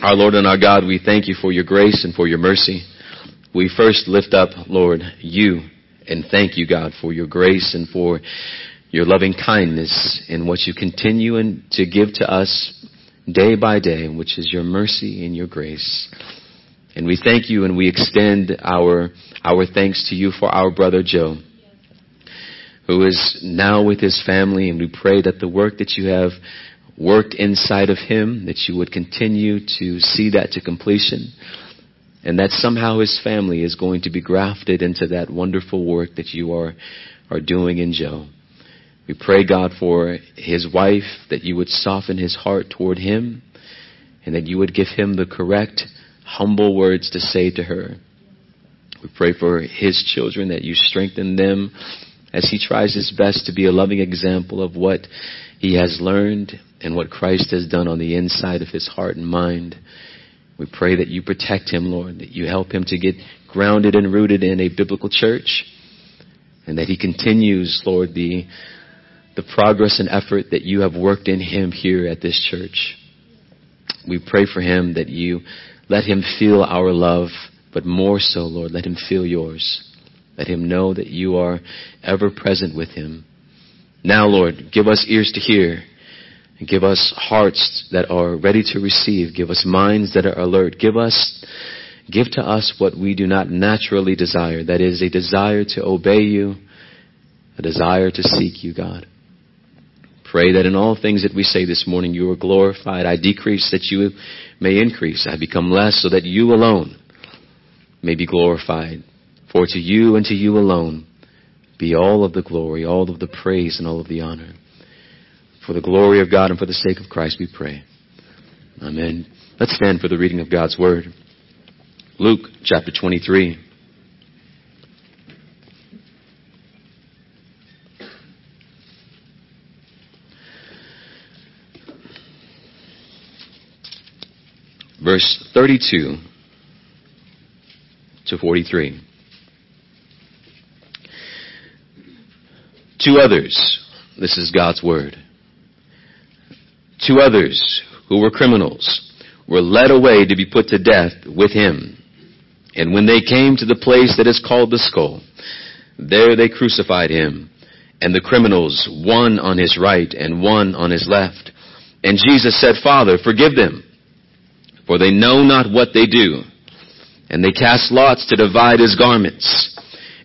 Our Lord and our God, we thank you for your grace and for your mercy. We first lift up, Lord, you and thank you, God, for your grace and for your loving kindness and what you continue and to give to us day by day, which is your mercy and your grace. And we thank you and we extend our, our thanks to you for our brother Joe, who is now with his family, and we pray that the work that you have worked inside of him, that you would continue to see that to completion, and that somehow his family is going to be grafted into that wonderful work that you are, are doing in Joe. We pray, God, for his wife, that you would soften his heart toward him, and that you would give him the correct, humble words to say to her. We pray for his children, that you strengthen them as he tries his best to be a loving example of what he has learned and what Christ has done on the inside of his heart and mind. We pray that you protect him, Lord, that you help him to get grounded and rooted in a biblical church, and that he continues, Lord, the, the progress and effort that you have worked in him here at this church. We pray for him that you let him feel our love, but more so, Lord, let him feel yours. Let him know that you are ever present with him. Now, Lord, give us ears to hear give us hearts that are ready to receive. Give us minds that are alert. Give us, give to us what we do not naturally desire. That is a desire to obey you, a desire to seek you, God. Pray that in all things that we say this morning, you are glorified. I decrease that you may increase. I become less so that you alone may be glorified. For to you and to you alone be all of the glory, all of the praise, and all of the honor. For the glory of God and for the sake of Christ we pray. Amen. Let's stand for the reading of God's Word. Luke chapter 23. Verse 32 to 43. Two others, this is God's Word Two others who were criminals were led away to be put to death with him. And when they came to the place that is called the skull, there they crucified him, and the criminals, one on his right and one on his left. And Jesus said, Father, forgive them, for they know not what they do. And they cast lots to divide his garments.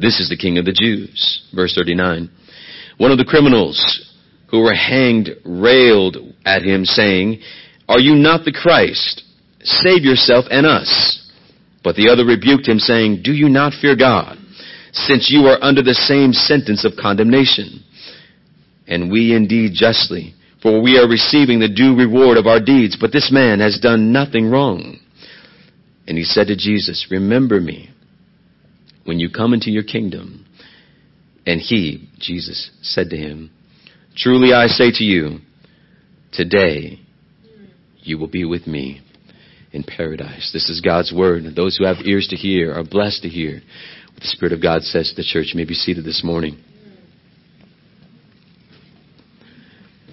This is the king of the Jews. Verse 39. One of the criminals who were hanged railed at him, saying, Are you not the Christ? Save yourself and us. But the other rebuked him, saying, Do you not fear God, since you are under the same sentence of condemnation? And we indeed justly, for we are receiving the due reward of our deeds, but this man has done nothing wrong. And he said to Jesus, Remember me when you come into your kingdom. And he, Jesus, said to him, Truly I say to you, today you will be with me in paradise. This is God's word. And those who have ears to hear are blessed to hear what the Spirit of God says to the church. You may be seated this morning.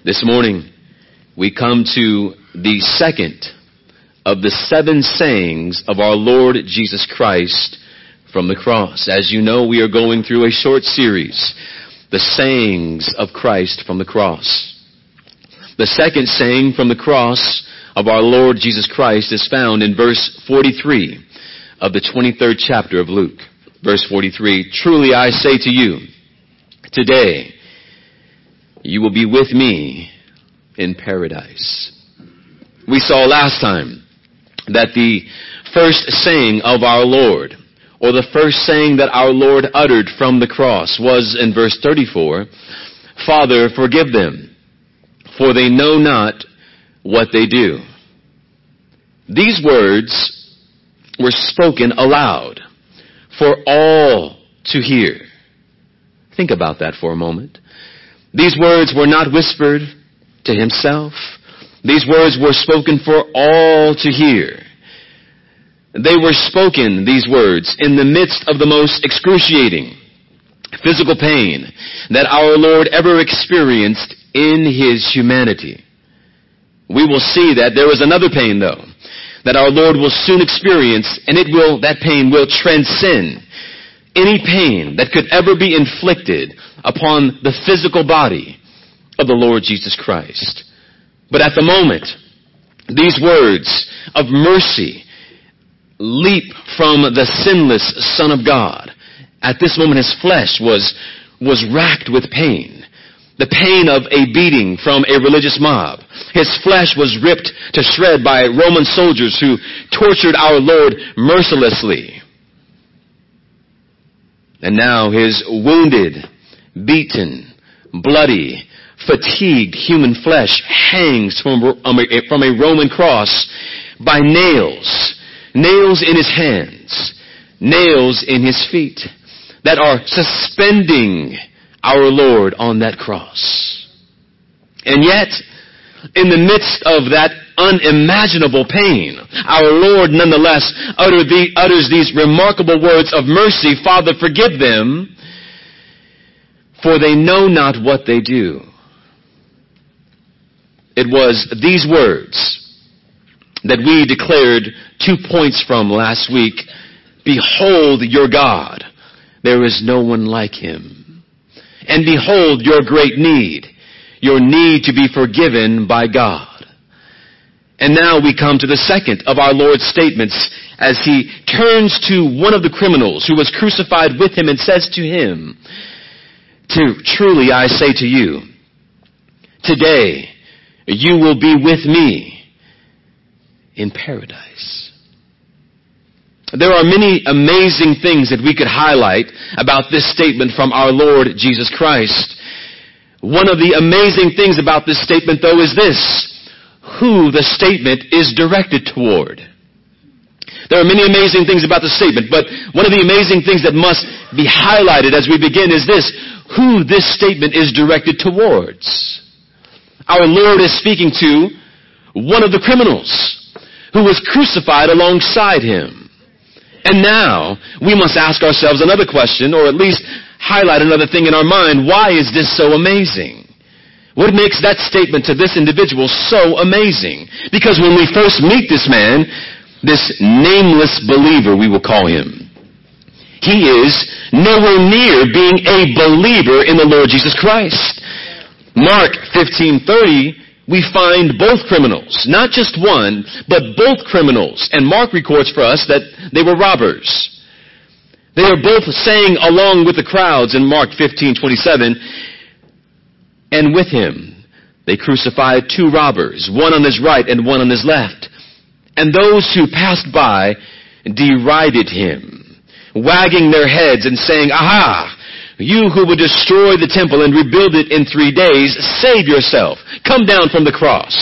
This morning, we come to the second of the seven sayings of our Lord Jesus Christ from the cross. As you know, we are going through a short series the sayings of Christ from the cross. The second saying from the cross of our Lord Jesus Christ is found in verse 43 of the 23rd chapter of Luke. Verse 43, Truly I say to you, today you will be with me in paradise. We saw last time that the first saying of our Lord or the first saying that our Lord uttered from the cross was in verse 34, Father, forgive them, for they know not what they do. These words were spoken aloud for all to hear. Think about that for a moment. These words were not whispered to himself. These words were spoken for all to hear. They were spoken, these words, in the midst of the most excruciating physical pain that our Lord ever experienced in his humanity. We will see that there is another pain though, that our Lord will soon experience, and it will, that pain will transcend any pain that could ever be inflicted upon the physical body of the Lord Jesus Christ. But at the moment, these words of mercy leap from the sinless Son of God. At this moment, his flesh was, was racked with pain. The pain of a beating from a religious mob. His flesh was ripped to shred by Roman soldiers who tortured our Lord mercilessly. And now his wounded, beaten, bloody, fatigued human flesh hangs from, from a Roman cross by nails. Nails in his hands. Nails in his feet that are suspending our Lord on that cross. And yet, in the midst of that unimaginable pain, our Lord nonetheless the, utters these remarkable words of mercy, Father, forgive them, for they know not what they do. It was these words that we declared two points from last week. Behold your God. There is no one like him. And behold your great need. Your need to be forgiven by God. And now we come to the second of our Lord's statements as he turns to one of the criminals who was crucified with him and says to him, to, truly I say to you, today you will be with me in paradise. There are many amazing things that we could highlight about this statement from our Lord Jesus Christ. One of the amazing things about this statement though is this who the statement is directed toward. There are many amazing things about the statement, but one of the amazing things that must be highlighted as we begin is this, who this statement is directed towards. Our Lord is speaking to one of the criminals who was crucified alongside him. And now we must ask ourselves another question, or at least highlight another thing in our mind. Why is this so amazing? What makes that statement to this individual so amazing? Because when we first meet this man, this nameless believer, we will call him, he is nowhere near being a believer in the Lord Jesus Christ. Mark 15:30 we find both criminals, not just one, but both criminals. And Mark records for us that they were robbers. They are both saying along with the crowds in Mark 15:27, and with him they crucified two robbers, one on his right and one on his left. And those who passed by derided him, wagging their heads and saying, Aha! You who would destroy the temple and rebuild it in three days, save yourself. Come down from the cross.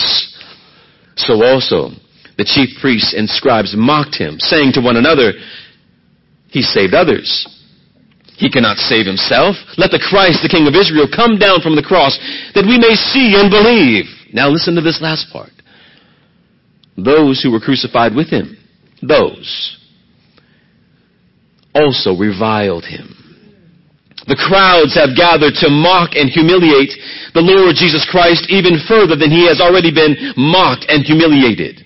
So also the chief priests and scribes mocked him, saying to one another, He saved others. He cannot save himself. Let the Christ, the King of Israel, come down from the cross that we may see and believe. Now listen to this last part. Those who were crucified with him, those also reviled him. The crowds have gathered to mock and humiliate the Lord Jesus Christ even further than he has already been mocked and humiliated.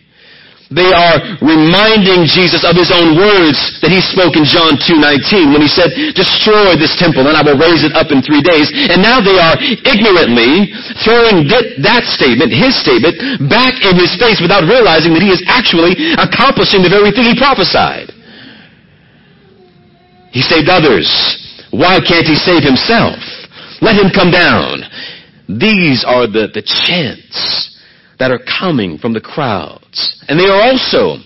They are reminding Jesus of his own words that he spoke in John 2.19 when he said, destroy this temple and I will raise it up in three days. And now they are ignorantly throwing that, that statement, his statement, back in his face without realizing that he is actually accomplishing the very thing he prophesied. He saved others. Why can't he save himself? Let him come down. These are the, the chants that are coming from the crowds. And they are also,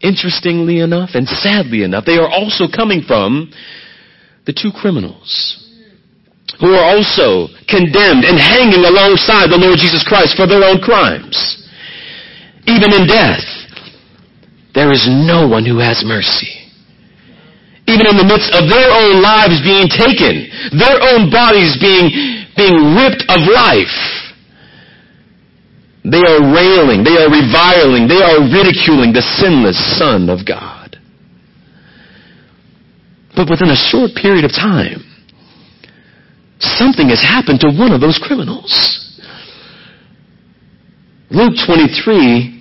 interestingly enough and sadly enough, they are also coming from the two criminals who are also condemned and hanging alongside the Lord Jesus Christ for their own crimes. Even in death, there is no one who has mercy. Even in the midst of their own lives being taken, their own bodies being, being ripped of life, they are railing, they are reviling, they are ridiculing the sinless Son of God. But within a short period of time, something has happened to one of those criminals. Luke 23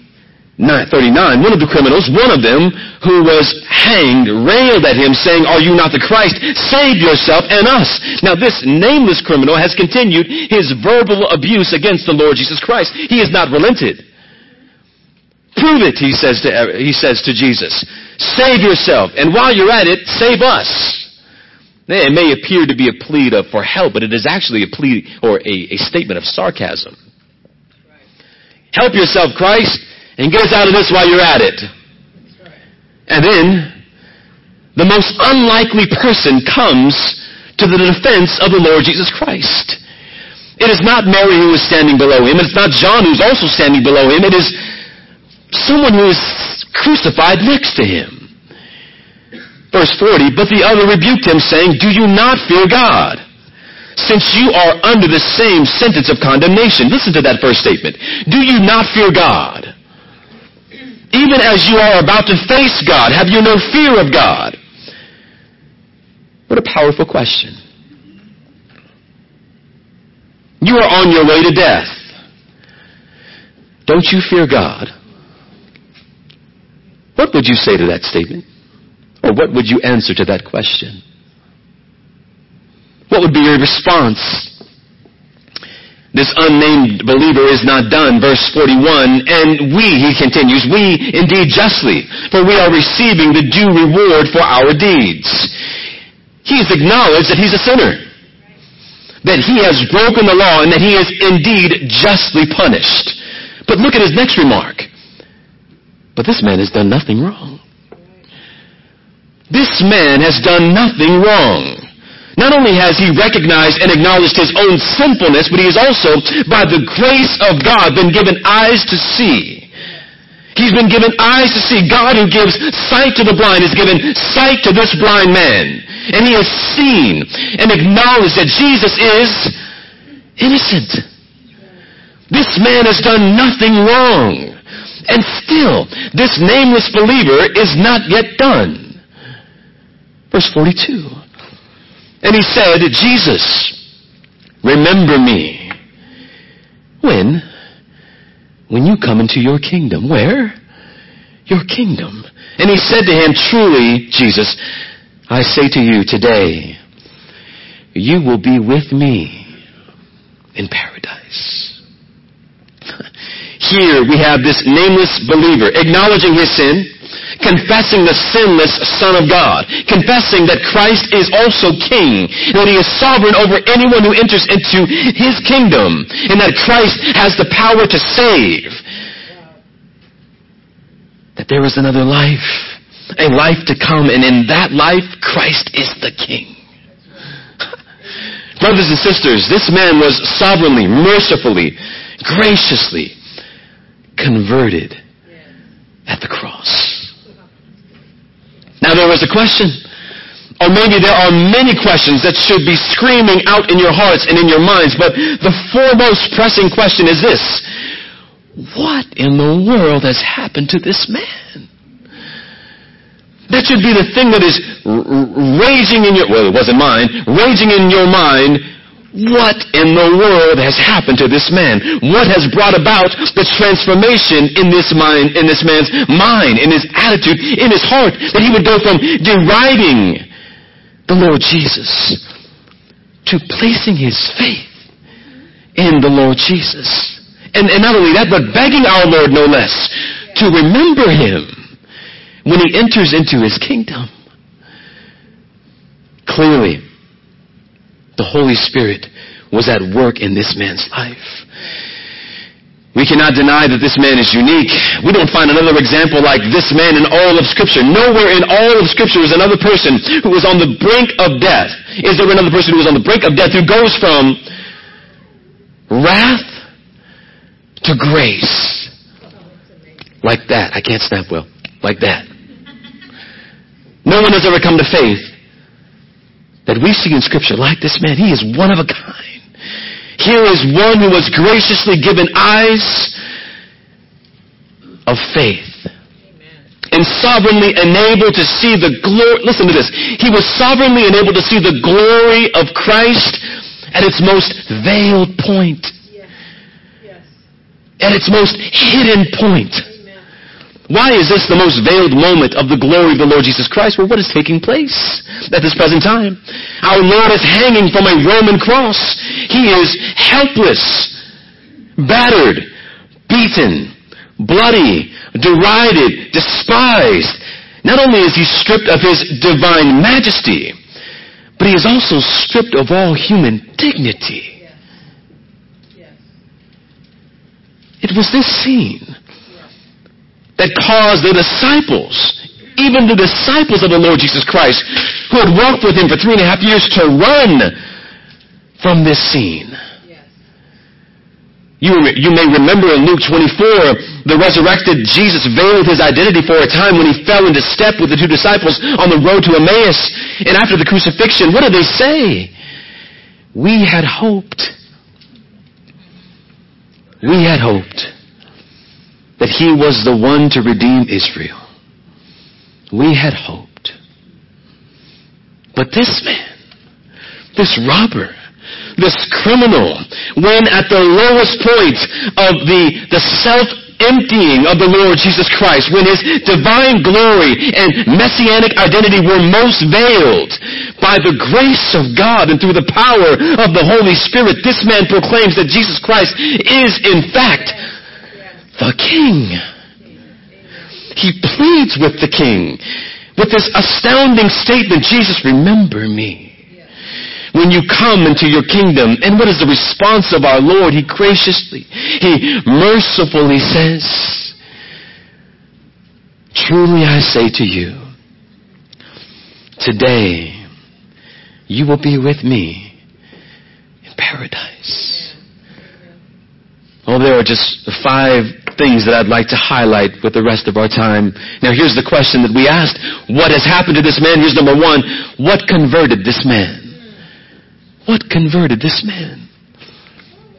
39, one of the criminals, one of them who was hanged, railed at him saying, Are you not the Christ? Save yourself and us. Now this nameless criminal has continued his verbal abuse against the Lord Jesus Christ. He has not relented. Prove it, he says to, he says to Jesus. Save yourself. And while you're at it, save us. It may appear to be a plea for help, but it is actually a plea or a, a statement of sarcasm. Help yourself, Christ and get us out of this while you're at it. And then, the most unlikely person comes to the defense of the Lord Jesus Christ. It is not Mary who is standing below him. It's not John who's also standing below him. It is someone who is crucified next to him. Verse 40, but the other rebuked him saying, do you not fear God? Since you are under the same sentence of condemnation. Listen to that first statement. Do you not fear God? Even as you are about to face God, have you no fear of God? What a powerful question. You are on your way to death. Don't you fear God? What would you say to that statement? Or what would you answer to that question? What would be your response? This unnamed believer is not done. Verse 41, and we, he continues, we indeed justly, for we are receiving the due reward for our deeds. He has acknowledged that he's a sinner. That he has broken the law and that he is indeed justly punished. But look at his next remark. But this man has done nothing wrong. This man has done nothing wrong. Not only has he recognized and acknowledged his own sinfulness, but he has also, by the grace of God, been given eyes to see. He's been given eyes to see. God who gives sight to the blind has given sight to this blind man. And he has seen and acknowledged that Jesus is innocent. This man has done nothing wrong. And still, this nameless believer is not yet done. Verse 42. And he said, Jesus, remember me. When? When you come into your kingdom. Where? Your kingdom. And he said to him, truly, Jesus, I say to you today, you will be with me in paradise. Here we have this nameless believer acknowledging his sin, confessing the sinless Son of God, confessing that Christ is also King, that He is sovereign over anyone who enters into His kingdom, and that Christ has the power to save. That there is another life, a life to come, and in that life, Christ is the King. Brothers and sisters, this man was sovereignly, mercifully, graciously converted at the cross. Now there was a question. Or maybe there are many questions that should be screaming out in your hearts and in your minds, but the foremost pressing question is this. What in the world has happened to this man? That should be the thing that is raging in your, well it wasn't mine, raging in your mind what in the world has happened to this man? What has brought about the transformation in this mind, in this man's mind, in his attitude, in his heart, that he would go from deriding the Lord Jesus to placing his faith in the Lord Jesus. And, and not only that, but begging our Lord no less to remember him when he enters into his kingdom. Clearly, the Holy Spirit was at work in this man's life. We cannot deny that this man is unique. We don't find another example like this man in all of Scripture. Nowhere in all of Scripture is another person who was on the brink of death. Is there another person who was on the brink of death who goes from wrath to grace? Like that. I can't snap well. like that. No one has ever come to faith that we see in Scripture like this man. He is one of a kind. Here is one who was graciously given eyes of faith and sovereignly enabled to see the glory. Listen to this. He was sovereignly enabled to see the glory of Christ at its most veiled point. Yes. Yes. At its most hidden point. Why is this the most veiled moment of the glory of the Lord Jesus Christ? Well, what is taking place at this present time? Our Lord is hanging from a Roman cross. He is helpless, battered, beaten, bloody, derided, despised. Not only is he stripped of his divine majesty, but he is also stripped of all human dignity. It was this scene that caused the disciples, even the disciples of the Lord Jesus Christ, who had walked with him for three and a half years, to run from this scene. You, you may remember in Luke 24, the resurrected Jesus veiled his identity for a time when he fell into step with the two disciples on the road to Emmaus. And after the crucifixion, what did they say? We had hoped. We had hoped that he was the one to redeem Israel. We had hoped. But this man, this robber, this criminal, when at the lowest point of the, the self emptying of the Lord Jesus Christ, when his divine glory and messianic identity were most veiled by the grace of God and through the power of the Holy Spirit, this man proclaims that Jesus Christ is in fact the King. He pleads with the King with this astounding statement, Jesus, remember me when you come into your kingdom. And what is the response of our Lord? He graciously, He mercifully says, Truly I say to you, today you will be with me in paradise. Oh, there are just five things that I'd like to highlight with the rest of our time. Now here's the question that we asked. What has happened to this man? Here's number one. What converted this man? What converted this man?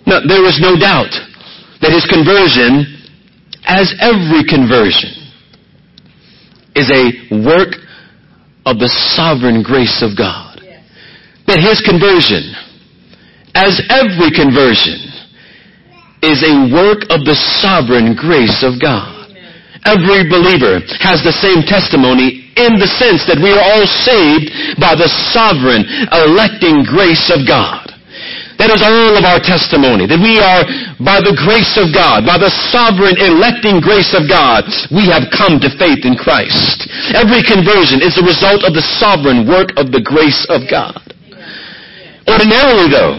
Now, there is no doubt that his conversion, as every conversion, is a work of the sovereign grace of God. That his conversion, as every conversion, is a work of the sovereign grace of God. Every believer has the same testimony in the sense that we are all saved by the sovereign electing grace of God. That is all of our testimony, that we are, by the grace of God, by the sovereign electing grace of God, we have come to faith in Christ. Every conversion is the result of the sovereign work of the grace of God. Ordinarily, though,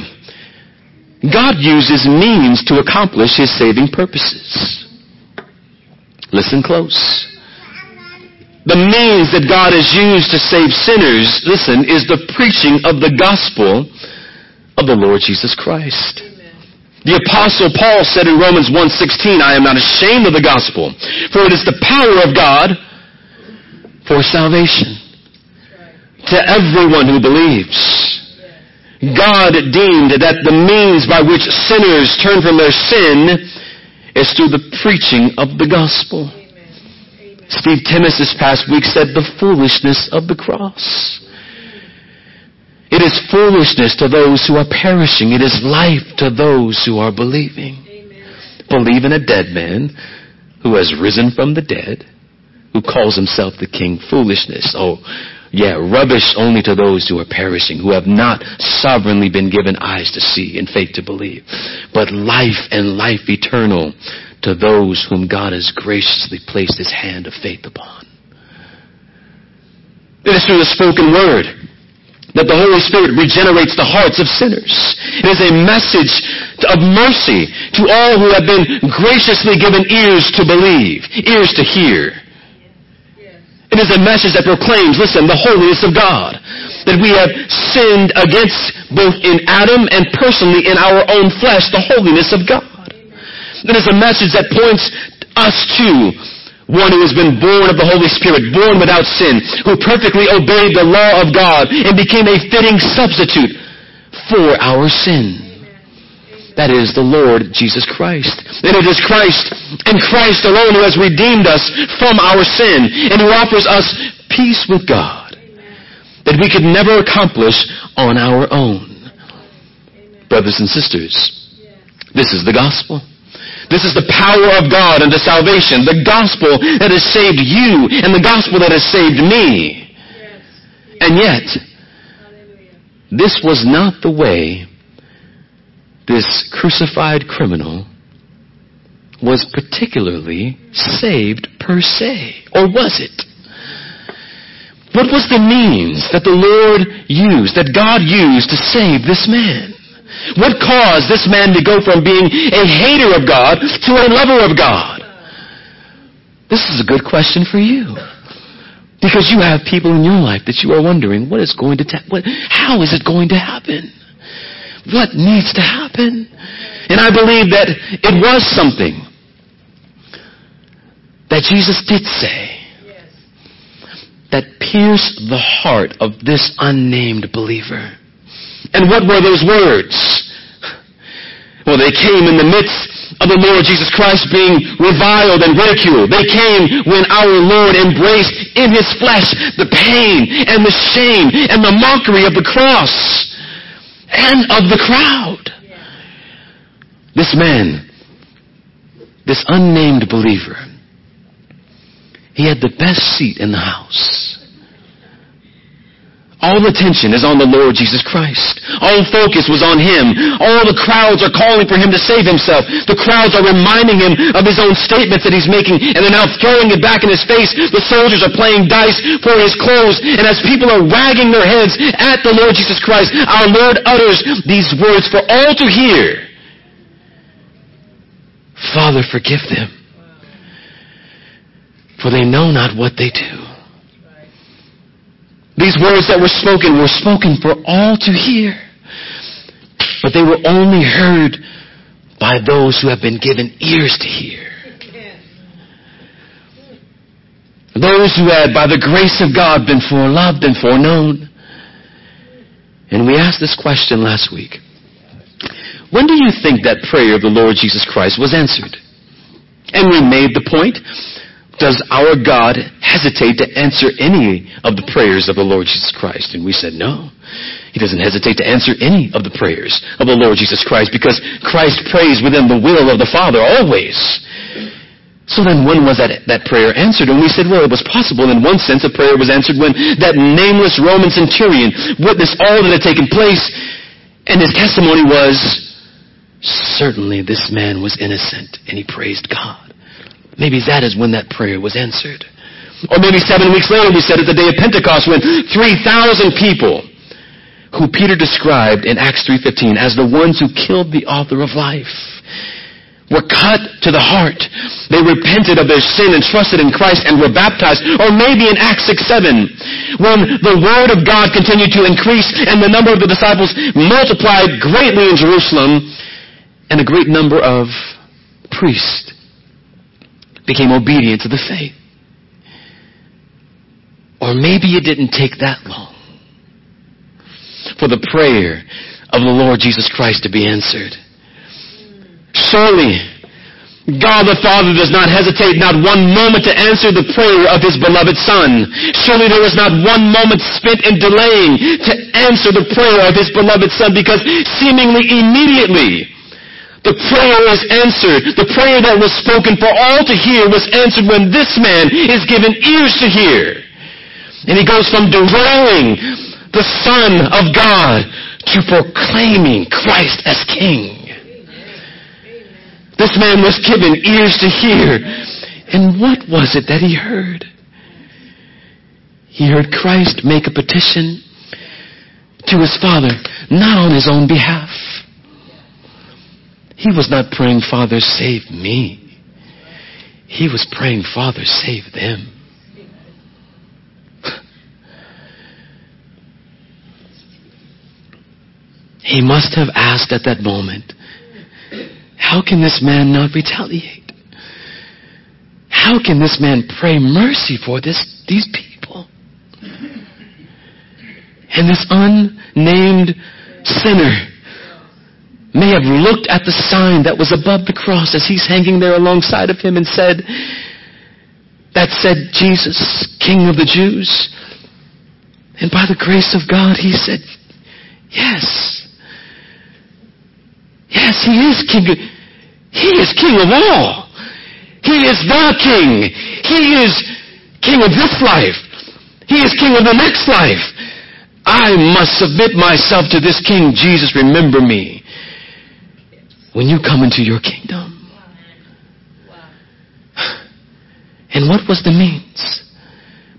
God uses means to accomplish His saving purposes. Listen close. The means that God has used to save sinners, listen, is the preaching of the gospel of the Lord Jesus Christ. The apostle Paul said in Romans 1:16, I am not ashamed of the gospel, for it is the power of God for salvation to everyone who believes. God deemed that the means by which sinners turn from their sin is through the preaching of the gospel. Steve Timmis this past week said the foolishness of the cross. It is foolishness to those who are perishing. It is life to those who are believing. Amen. Believe in a dead man who has risen from the dead, who calls himself the king. Foolishness. Oh, yeah, rubbish only to those who are perishing, who have not sovereignly been given eyes to see and faith to believe. But life and life eternal to those whom God has graciously placed his hand of faith upon. It is through the spoken word that the Holy Spirit regenerates the hearts of sinners. It is a message of mercy to all who have been graciously given ears to believe, ears to hear. It is a message that proclaims, listen, the holiness of God. That we have sinned against both in Adam and personally in our own flesh, the holiness of God. It is a message that points us to One who has been born of the Holy Spirit, born without sin, who perfectly obeyed the law of God and became a fitting substitute for our sin. That is the Lord Jesus Christ. And it is Christ and Christ alone who has redeemed us from our sin and who offers us peace with God that we could never accomplish on our own. Brothers and sisters, this is the gospel. This is the power of God unto salvation. The gospel that has saved you and the gospel that has saved me. And yet, this was not the way this crucified criminal was particularly saved per se. Or was it? What was the means that the Lord used, that God used to save this man? What caused this man to go from being a hater of God to a lover of God? This is a good question for you. Because you have people in your life that you are wondering, what is going to, ta- what, how is it going to happen? What needs to happen. And I believe that it was something that Jesus did say that pierced the heart of this unnamed believer. And what were those words? Well, they came in the midst of the Lord Jesus Christ being reviled and ridiculed. They came when our Lord embraced in his flesh the pain and the shame and the mockery of the cross and of the crowd. This man, this unnamed believer, he had the best seat in the house. All attention is on the Lord Jesus Christ. All focus was on Him. All the crowds are calling for Him to save Himself. The crowds are reminding Him of His own statements that He's making, and they're now throwing it back in His face. The soldiers are playing dice for His clothes, and as people are wagging their heads at the Lord Jesus Christ, our Lord utters these words for all to hear. Father, forgive them, for they know not what they do. These words that were spoken were spoken for all to hear. But they were only heard by those who have been given ears to hear. Those who had, by the grace of God, been foreloved and foreknown. And we asked this question last week. When do you think that prayer of the Lord Jesus Christ was answered? And we made the point does our God hesitate to answer any of the prayers of the Lord Jesus Christ? And we said, no. He doesn't hesitate to answer any of the prayers of the Lord Jesus Christ because Christ prays within the will of the Father always. So then when was that, that prayer answered? And we said, well, it was possible in one sense a prayer was answered when that nameless Roman centurion witnessed all that had taken place and his testimony was, certainly this man was innocent and he praised God. Maybe that is when that prayer was answered. Or maybe seven weeks later we said at the day of Pentecost when 3,000 people who Peter described in Acts 3.15 as the ones who killed the author of life were cut to the heart. They repented of their sin and trusted in Christ and were baptized. Or maybe in Acts 6, 7, when the word of God continued to increase and the number of the disciples multiplied greatly in Jerusalem and a great number of priests became obedient to the faith. Or maybe it didn't take that long for the prayer of the Lord Jesus Christ to be answered. Surely, God the Father does not hesitate not one moment to answer the prayer of His beloved Son. Surely there was not one moment spent in delaying to answer the prayer of His beloved Son because seemingly immediately the prayer is answered. The prayer that was spoken for all to hear was answered when this man is given ears to hear. And he goes from derailing the Son of God to proclaiming Christ as King. This man was given ears to hear. And what was it that he heard? He heard Christ make a petition to his Father, not on his own behalf he was not praying, Father, save me. He was praying, Father, save them. He must have asked at that moment, how can this man not retaliate? how can this man pray mercy for this, these people? And this unnamed sinner may have looked at the sign that was above the cross as he's hanging there alongside of him and said, that said Jesus, King of the Jews. And by the grace of God, he said, yes. Yes, he is King. He is King of all. He is the King. He is King of this life. He is King of the next life. I must submit myself to this King. Jesus, remember me when you come into your kingdom. And what was the means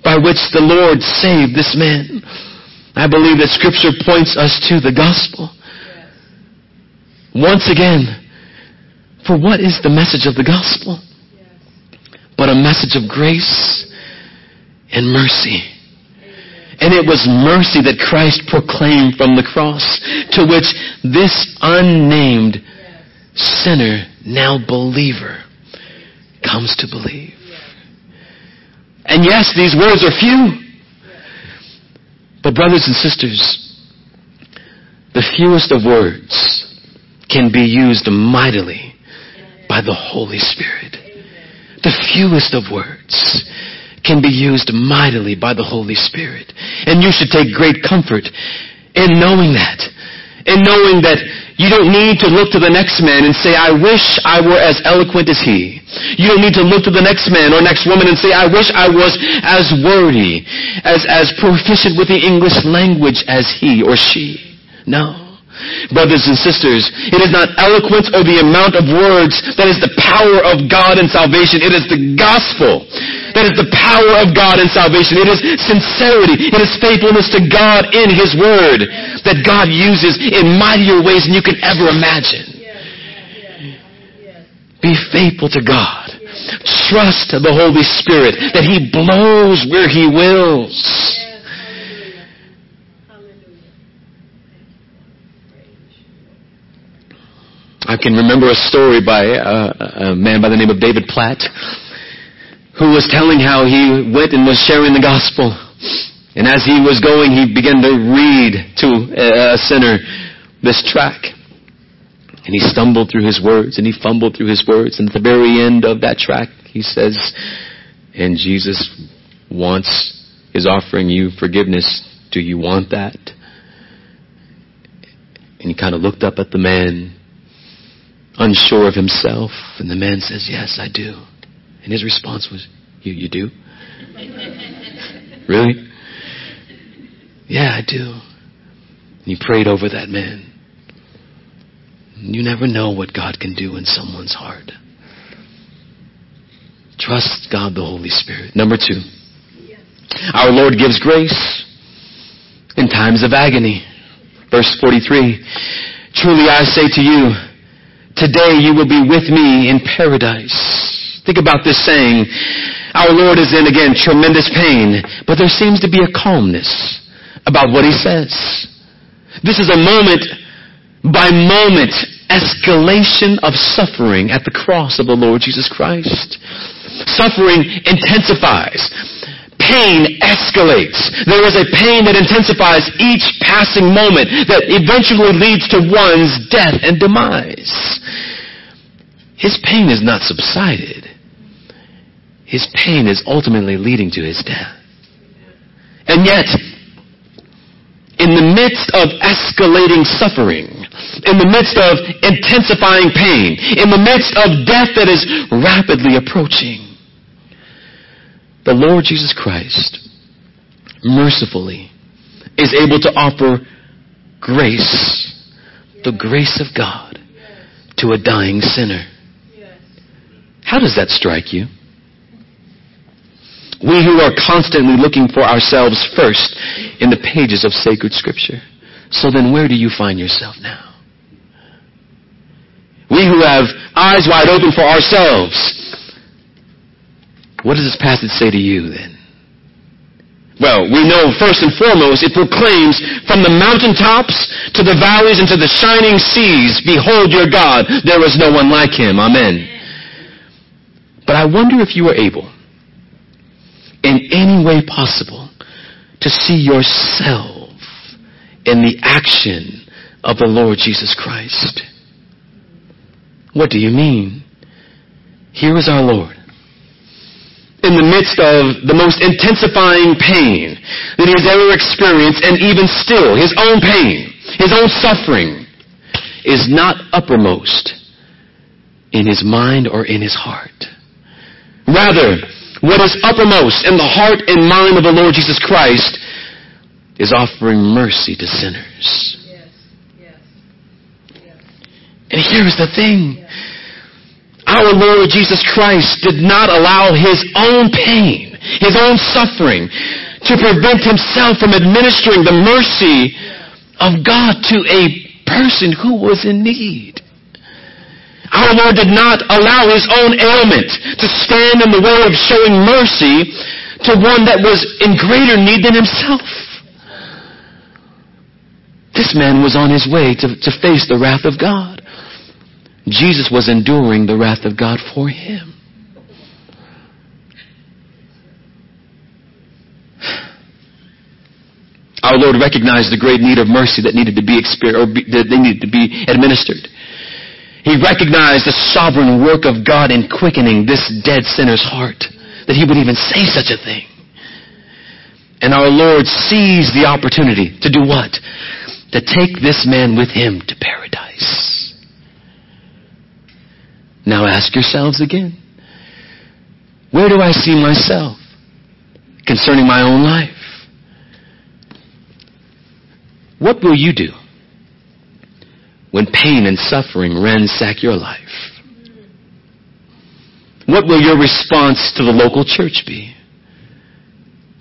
by which the Lord saved this man? I believe that scripture points us to the gospel. Once again, for what is the message of the gospel? But a message of grace and mercy. And it was mercy that Christ proclaimed from the cross, to which this unnamed sinner, now believer, comes to believe. And yes, these words are few. But brothers and sisters, the fewest of words can be used mightily by the Holy Spirit. The fewest of words can be used mightily by the Holy Spirit. And you should take great comfort in knowing that. In knowing that you don't need to look to the next man and say, I wish I were as eloquent as he. You don't need to look to the next man or next woman and say, I wish I was as wordy, as, as proficient with the English language as he or she. No. Brothers and sisters, it is not eloquence or the amount of words that is the power of God in salvation. It is the gospel that is the power of God in salvation. It is sincerity. It is faithfulness to God in His Word that God uses in mightier ways than you can ever imagine. Be faithful to God. Trust the Holy Spirit that He blows where He wills. I can remember a story by a, a man by the name of David Platt who was telling how he went and was sharing the gospel. And as he was going, he began to read to a sinner this track. And he stumbled through his words and he fumbled through his words. And at the very end of that track, he says, and Jesus wants, is offering you forgiveness. Do you want that? And he kind of looked up at the man unsure of himself. And the man says, Yes, I do. And his response was, You, you do? really? Yeah, I do. And he prayed over that man. You never know what God can do in someone's heart. Trust God the Holy Spirit. Number two, our Lord gives grace in times of agony. Verse 43 Truly I say to you, Today you will be with me in paradise. Think about this saying. Our Lord is in, again, tremendous pain, but there seems to be a calmness about what he says. This is a moment by moment escalation of suffering at the cross of the Lord Jesus Christ. Suffering intensifies pain escalates. There is a pain that intensifies each passing moment that eventually leads to one's death and demise. His pain is not subsided. His pain is ultimately leading to his death. And yet, in the midst of escalating suffering, in the midst of intensifying pain, in the midst of death that is rapidly approaching, the Lord Jesus Christ mercifully is able to offer grace, the grace of God, to a dying sinner. How does that strike you? We who are constantly looking for ourselves first in the pages of sacred scripture. So then where do you find yourself now? We who have eyes wide open for ourselves what does this passage say to you then? Well, we know first and foremost it proclaims from the mountaintops to the valleys and to the shining seas, behold your God, there is no one like him. Amen. But I wonder if you are able, in any way possible, to see yourself in the action of the Lord Jesus Christ. What do you mean? Here is our Lord. Midst of the most intensifying pain that he has ever experienced, and even still, his own pain, his own suffering, is not uppermost in his mind or in his heart. Rather, what is uppermost in the heart and mind of the Lord Jesus Christ is offering mercy to sinners. And here's the thing. Our Lord Jesus Christ did not allow his own pain, his own suffering, to prevent himself from administering the mercy of God to a person who was in need. Our Lord did not allow his own ailment to stand in the way of showing mercy to one that was in greater need than himself. This man was on his way to, to face the wrath of God. Jesus was enduring the wrath of God for him. Our Lord recognized the great need of mercy that needed to be or be, that they needed to be administered. He recognized the sovereign work of God in quickening this dead sinner's heart, that he would even say such a thing. And our Lord seized the opportunity to do what? To take this man with him to paradise. Now ask yourselves again. Where do I see myself concerning my own life? What will you do when pain and suffering ransack your life? What will your response to the local church be?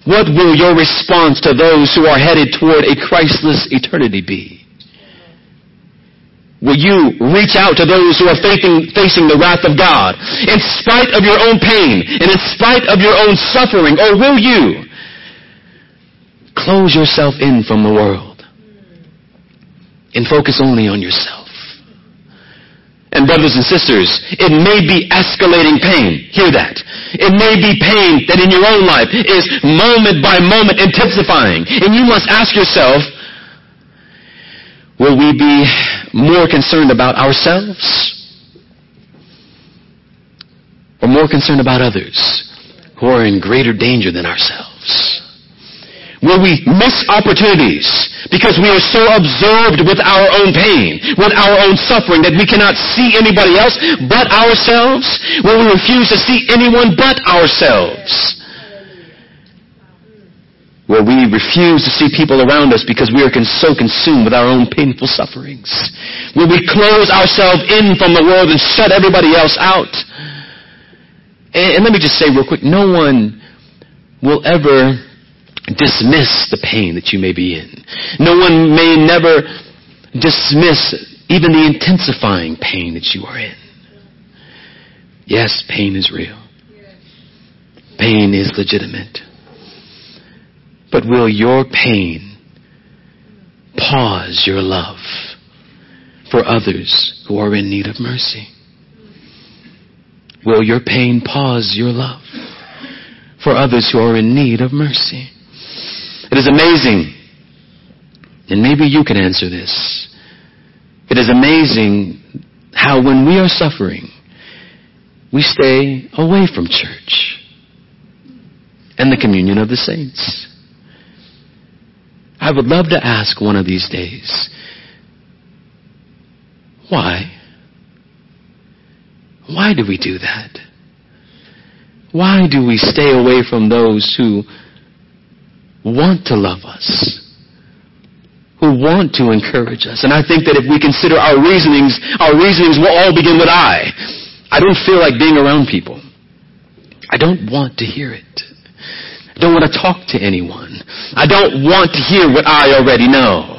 What will your response to those who are headed toward a Christless eternity be? Will you reach out to those who are facing, facing the wrath of God in spite of your own pain and in spite of your own suffering? Or will you close yourself in from the world and focus only on yourself? And brothers and sisters, it may be escalating pain. Hear that. It may be pain that in your own life is moment by moment intensifying. And you must ask yourself, Will we be more concerned about ourselves? Or more concerned about others who are in greater danger than ourselves? Will we miss opportunities because we are so absorbed with our own pain, with our own suffering that we cannot see anybody else but ourselves? Will we refuse to see anyone but ourselves? Where we refuse to see people around us because we are so consumed with our own painful sufferings. Where we close ourselves in from the world and shut everybody else out. And, and let me just say real quick, no one will ever dismiss the pain that you may be in. No one may never dismiss even the intensifying pain that you are in. Yes, pain is real. Pain is legitimate. But will your pain pause your love for others who are in need of mercy? Will your pain pause your love for others who are in need of mercy? It is amazing, and maybe you can answer this. It is amazing how when we are suffering, we stay away from church and the communion of the saints. I would love to ask one of these days, why? Why do we do that? Why do we stay away from those who want to love us? Who want to encourage us? And I think that if we consider our reasonings, our reasonings will all begin with I. I don't feel like being around people. I don't want to hear it. I don't want to talk to anyone. I don't want to hear what I already know.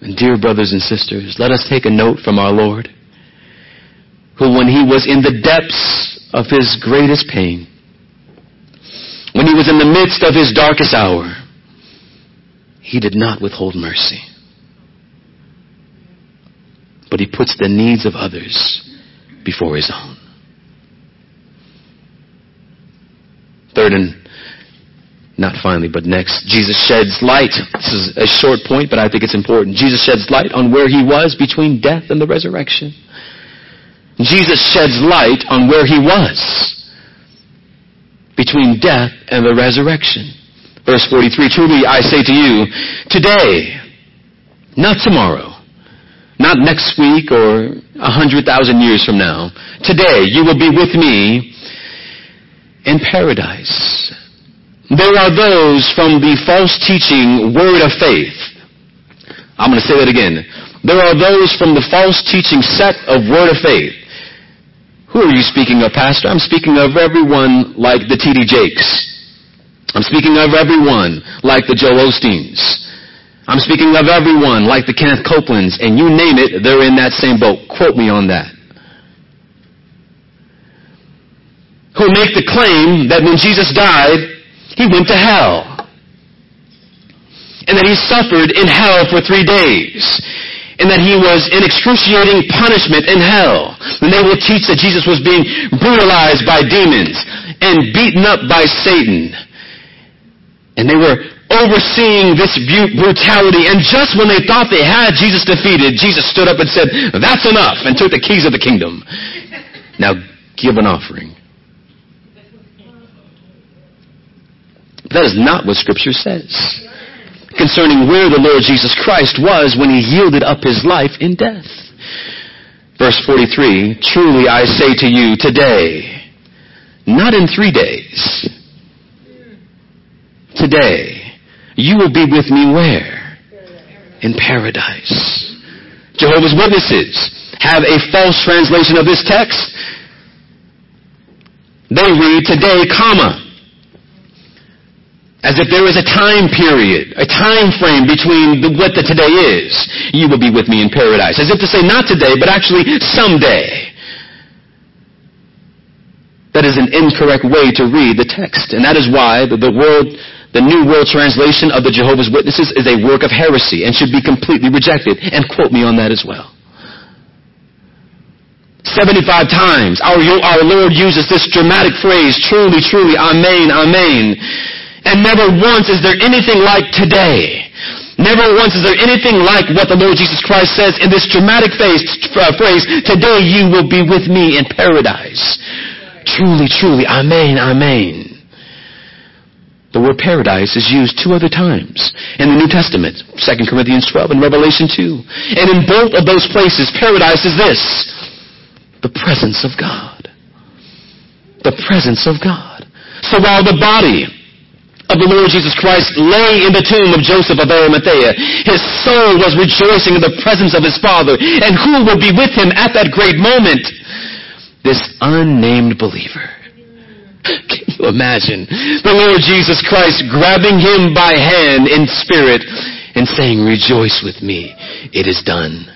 And dear brothers and sisters, let us take a note from our Lord, who when he was in the depths of his greatest pain, when he was in the midst of his darkest hour, he did not withhold mercy. But he puts the needs of others before his own. Third and not finally, but next, Jesus sheds light. This is a short point, but I think it's important. Jesus sheds light on where he was between death and the resurrection. Jesus sheds light on where he was between death and the resurrection. Verse 43, truly I say to you, today, not tomorrow, not next week or a hundred thousand years from now, today you will be with me in paradise. There are those from the false teaching word of faith. I'm going to say that again. There are those from the false teaching set of word of faith. Who are you speaking of, Pastor? I'm speaking of everyone like the T.D. Jakes. I'm speaking of everyone like the Joel Osteens. I'm speaking of everyone like the Kenneth Copelands, and you name it, they're in that same boat. Quote me on that. Who make the claim that when Jesus died, he went to hell. And that he suffered in hell for three days. And that he was in excruciating punishment in hell. And they will teach that Jesus was being brutalized by demons and beaten up by Satan. And they were overseeing this brutality. And just when they thought they had Jesus defeated, Jesus stood up and said, That's enough, and took the keys of the kingdom. Now give an offering. That is not what Scripture says concerning where the Lord Jesus Christ was when he yielded up his life in death. Verse 43, Truly I say to you today, not in three days, today, you will be with me where? In paradise. Jehovah's Witnesses have a false translation of this text. They read today, comma, as if there is a time period, a time frame between the, what the today is. You will be with me in paradise. As if to say not today, but actually someday. That is an incorrect way to read the text. And that is why the, the world, the New World Translation of the Jehovah's Witnesses is a work of heresy and should be completely rejected. And quote me on that as well. 75 times our, our Lord uses this dramatic phrase, truly, truly, amen, amen. And never once is there anything like today. Never once is there anything like what the Lord Jesus Christ says in this dramatic phrase, uh, phrase today you will be with me in paradise. Truly, truly, amen, amen. The word paradise is used two other times in the New Testament, 2 Corinthians 12 and Revelation 2. And in both of those places, paradise is this, the presence of God. The presence of God. So while the body of the Lord Jesus Christ lay in the tomb of Joseph of Arimathea. His soul was rejoicing in the presence of his Father. And who would be with him at that great moment? This unnamed believer. Can you imagine the Lord Jesus Christ grabbing him by hand in spirit and saying, rejoice with me. It is done.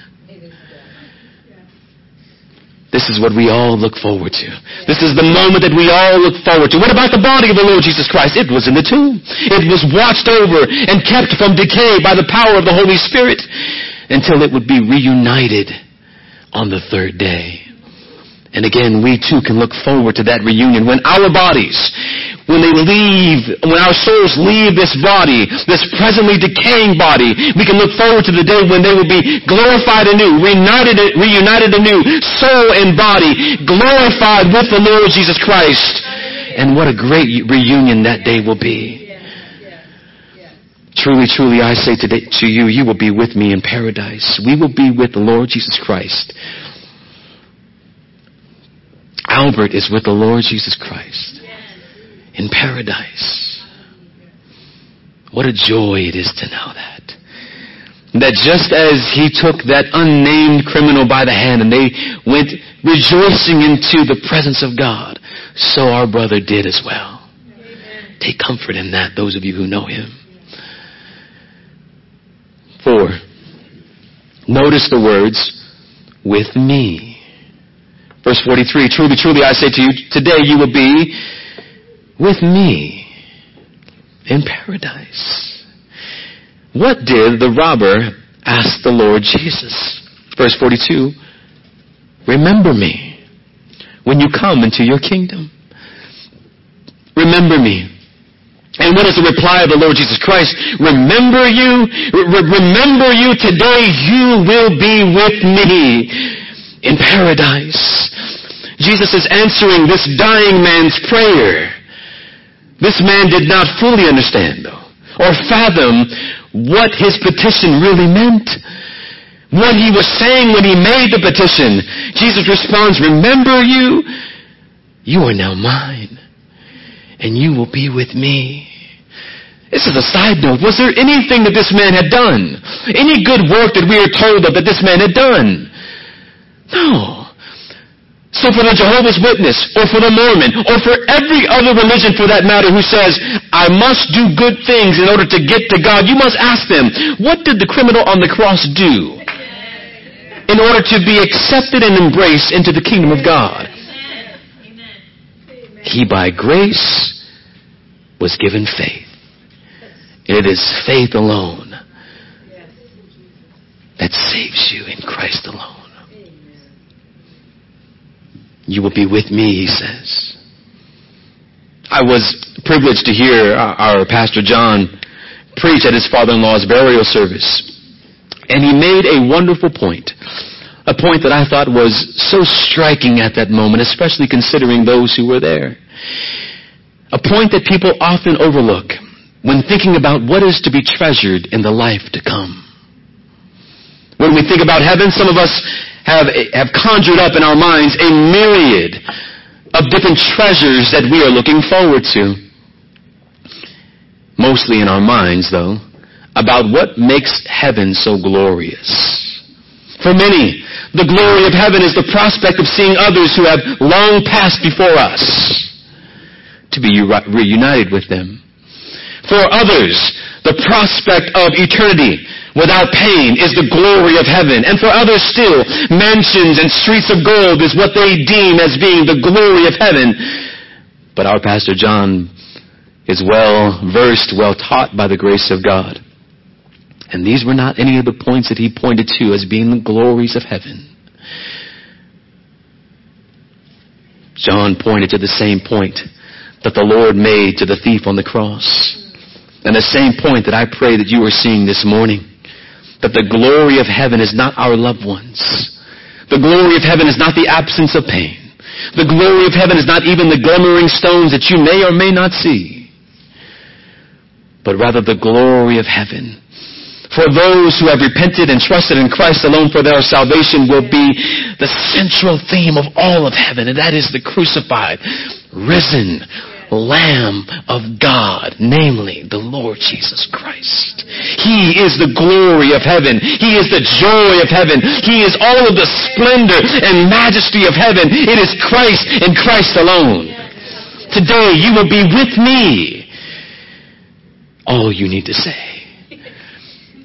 This is what we all look forward to. This is the moment that we all look forward to. What about the body of the Lord Jesus Christ? It was in the tomb. It was watched over and kept from decay by the power of the Holy Spirit until it would be reunited on the third day. And again, we too can look forward to that reunion when our bodies, when they leave, when our souls leave this body, this presently decaying body, we can look forward to the day when they will be glorified anew, reunited, reunited anew, soul and body, glorified with the Lord Jesus Christ. And what a great reunion that day will be. Truly, truly, I say today to you, you will be with me in paradise. We will be with the Lord Jesus Christ. Albert is with the Lord Jesus Christ in paradise. What a joy it is to know that. That just as he took that unnamed criminal by the hand and they went rejoicing into the presence of God, so our brother did as well. Amen. Take comfort in that, those of you who know him. Four, notice the words, with me. Verse 43, truly, truly I say to you, today you will be with me in paradise. What did the robber ask the Lord Jesus? Verse 42, remember me when you come into your kingdom. remember me. And what is the reply of the Lord Jesus Christ? Remember you, re- remember you today, you will be with me in paradise. Jesus is answering this dying man's prayer. This man did not fully understand, though, or fathom what his petition really meant. What he was saying when he made the petition. Jesus responds, remember you, you are now mine, and you will be with me. This is a side note. Was there anything that this man had done? Any good work that we are told of that this man had done? No. So for the Jehovah's Witness, or for the Mormon, or for every other religion for that matter who says, I must do good things in order to get to God, you must ask them, what did the criminal on the cross do in order to be accepted and embraced into the kingdom of God? He by grace was given faith. And It is faith alone that saves you in Christ alone. You will be with me, he says. I was privileged to hear uh, our pastor John preach at his father-in-law's burial service. And he made a wonderful point. A point that I thought was so striking at that moment, especially considering those who were there. A point that people often overlook when thinking about what is to be treasured in the life to come. When we think about heaven, some of us have, have conjured up in our minds a myriad of different treasures that we are looking forward to. Mostly in our minds, though, about what makes heaven so glorious. For many, the glory of heaven is the prospect of seeing others who have long passed before us to be reunited with them. For others, the prospect of eternity without pain is the glory of heaven. And for others still, mansions and streets of gold is what they deem as being the glory of heaven. But our Pastor John is well versed, well taught by the grace of God. And these were not any of the points that he pointed to as being the glories of heaven. John pointed to the same point that the Lord made to the thief on the cross. And the same point that I pray that you are seeing this morning. That the glory of heaven is not our loved ones. The glory of heaven is not the absence of pain. The glory of heaven is not even the glimmering stones that you may or may not see. But rather the glory of heaven for those who have repented and trusted in Christ alone for their salvation will be the central theme of all of heaven, and that is the crucified, risen, Lamb of God, namely the Lord Jesus Christ. He is the glory of heaven. He is the joy of heaven. He is all of the splendor and majesty of heaven. It is Christ and Christ alone. Today you will be with me. All you need to say.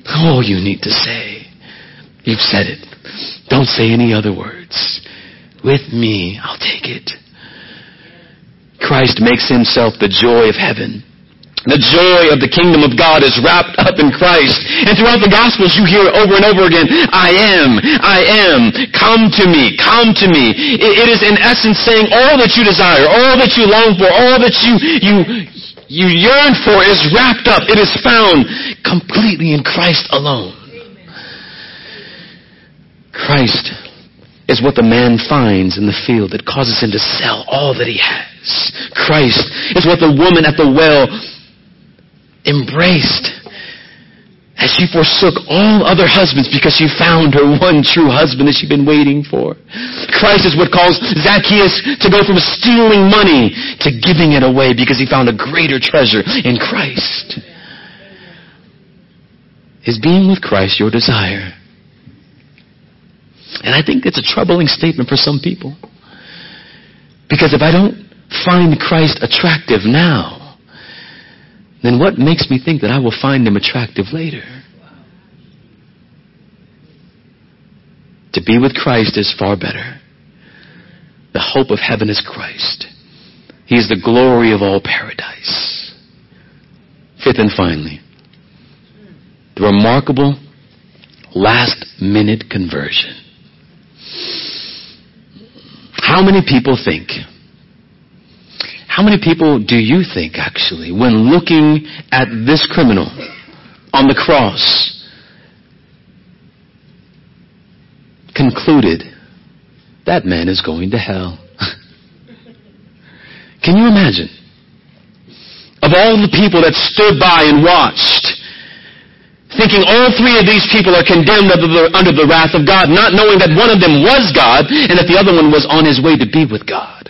All you need to say. You've said it. Don't say any other words. With me, I'll take it. Christ makes himself the joy of heaven. The joy of the kingdom of God is wrapped up in Christ. And throughout the Gospels you hear over and over again, I am, I am, come to me, come to me. it, it is in essence saying all that you desire, all that you long for, all that you, you, you yearn for is wrapped up. It is found completely in Christ alone. Christ is what the man finds in the field that causes him to sell all that he has. Christ is what the woman at the well embraced as she forsook all other husbands because she found her one true husband that she'd been waiting for. Christ is what caused Zacchaeus to go from stealing money to giving it away because he found a greater treasure in Christ. Is being with Christ your desire? And I think it's a troubling statement for some people. Because if I don't find Christ attractive now, then what makes me think that I will find him attractive later? To be with Christ is far better. The hope of heaven is Christ. He is the glory of all paradise. Fifth and finally, the remarkable last minute conversion. How many people think How many people do you think, actually, when looking at this criminal on the cross, concluded that man is going to hell? Can you imagine? Of all the people that stood by and watched, thinking all three of these people are condemned under the, under the wrath of God, not knowing that one of them was God and that the other one was on his way to be with God.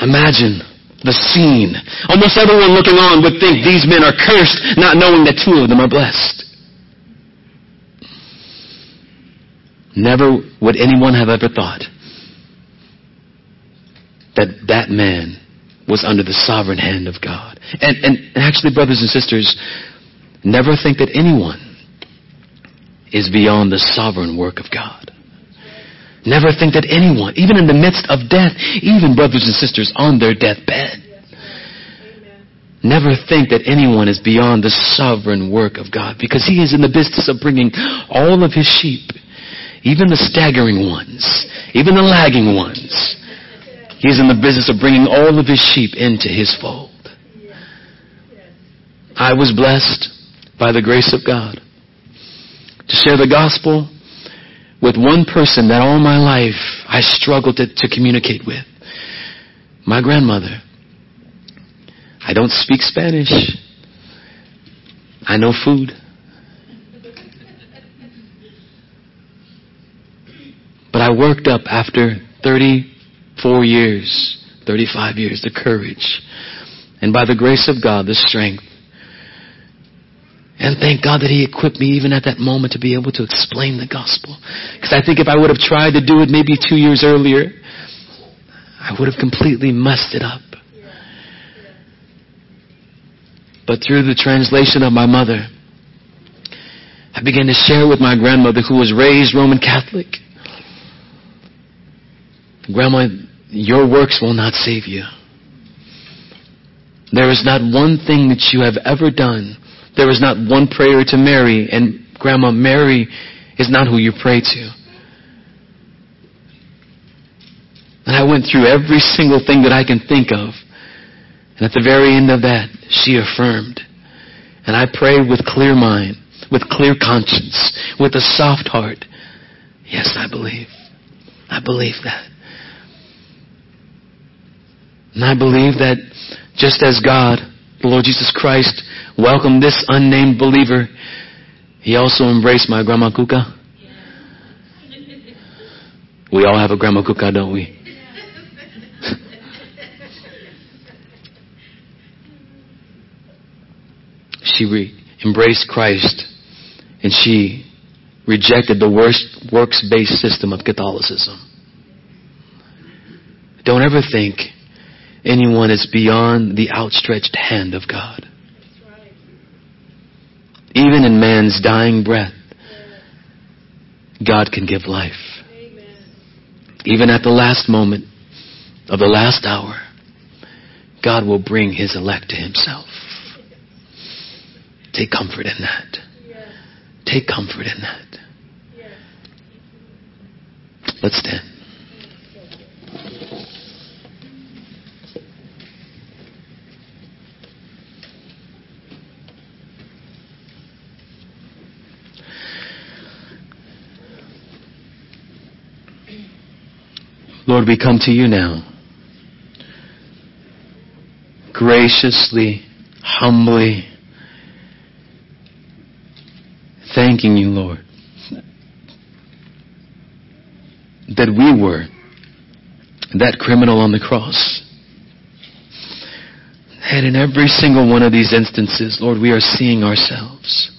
Imagine the scene. Almost everyone looking on would think these men are cursed, not knowing that two of them are blessed. Never would anyone have ever thought that that man was under the sovereign hand of God. And, and, actually, brothers and sisters, never think that anyone is beyond the sovereign work of God. Never think that anyone, even in the midst of death, even brothers and sisters on their deathbed, never think that anyone is beyond the sovereign work of God because He is in the business of bringing all of His sheep, even the staggering ones, even the lagging ones, He's in the business of bringing all of his sheep into his fold. I was blessed by the grace of God to share the gospel with one person that all my life I struggled to, to communicate with. My grandmother. I don't speak Spanish. I know food. But I worked up after 30 four years, 35 years, the courage, and by the grace of God, the strength. And thank God that He equipped me even at that moment to be able to explain the gospel. Because I think if I would have tried to do it maybe two years earlier, I would have completely messed it up. But through the translation of my mother, I began to share with my grandmother who was raised Roman Catholic. Grandma, your works will not save you. There is not one thing that you have ever done. There is not one prayer to Mary, and Grandma, Mary is not who you pray to. And I went through every single thing that I can think of. And at the very end of that, she affirmed. And I prayed with clear mind, with clear conscience, with a soft heart. Yes, I believe. I believe that. And I believe that just as God, the Lord Jesus Christ, welcomed this unnamed believer, He also embraced my Grandma Kuka. We all have a Grandma Kuka, don't we? she re- embraced Christ and she rejected the worst works based system of Catholicism. Don't ever think anyone is beyond the outstretched hand of God. Even in man's dying breath, God can give life. Even at the last moment of the last hour, God will bring his elect to himself. Take comfort in that. Take comfort in that. Let's stand. Lord, we come to you now. Graciously, humbly, thanking you, Lord, that we were that criminal on the cross. And in every single one of these instances, Lord, we are seeing ourselves.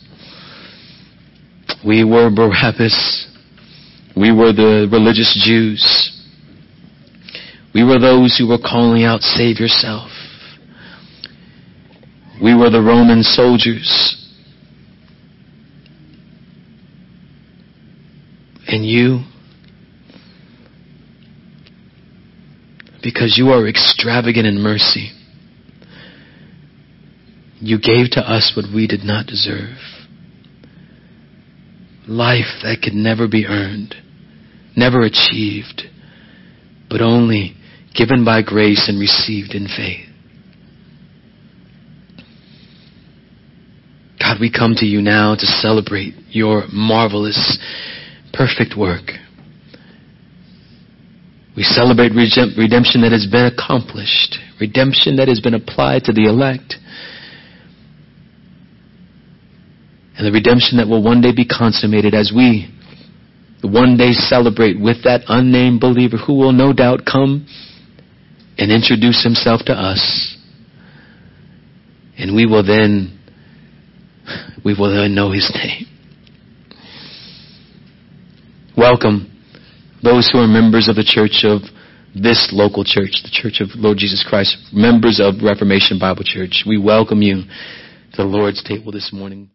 We were Barabbas. We were the religious Jews. We were those who were calling out, Save yourself. We were the Roman soldiers. And you, because you are extravagant in mercy, you gave to us what we did not deserve. Life that could never be earned, never achieved, but only given by grace and received in faith. God, we come to you now to celebrate your marvelous, perfect work. We celebrate redemption that has been accomplished, redemption that has been applied to the elect, and the redemption that will one day be consummated as we one day celebrate with that unnamed believer who will no doubt come and introduce himself to us. And we will then, we will then know his name. Welcome those who are members of the church of this local church, the Church of Lord Jesus Christ, members of Reformation Bible Church. We welcome you to the Lord's table this morning.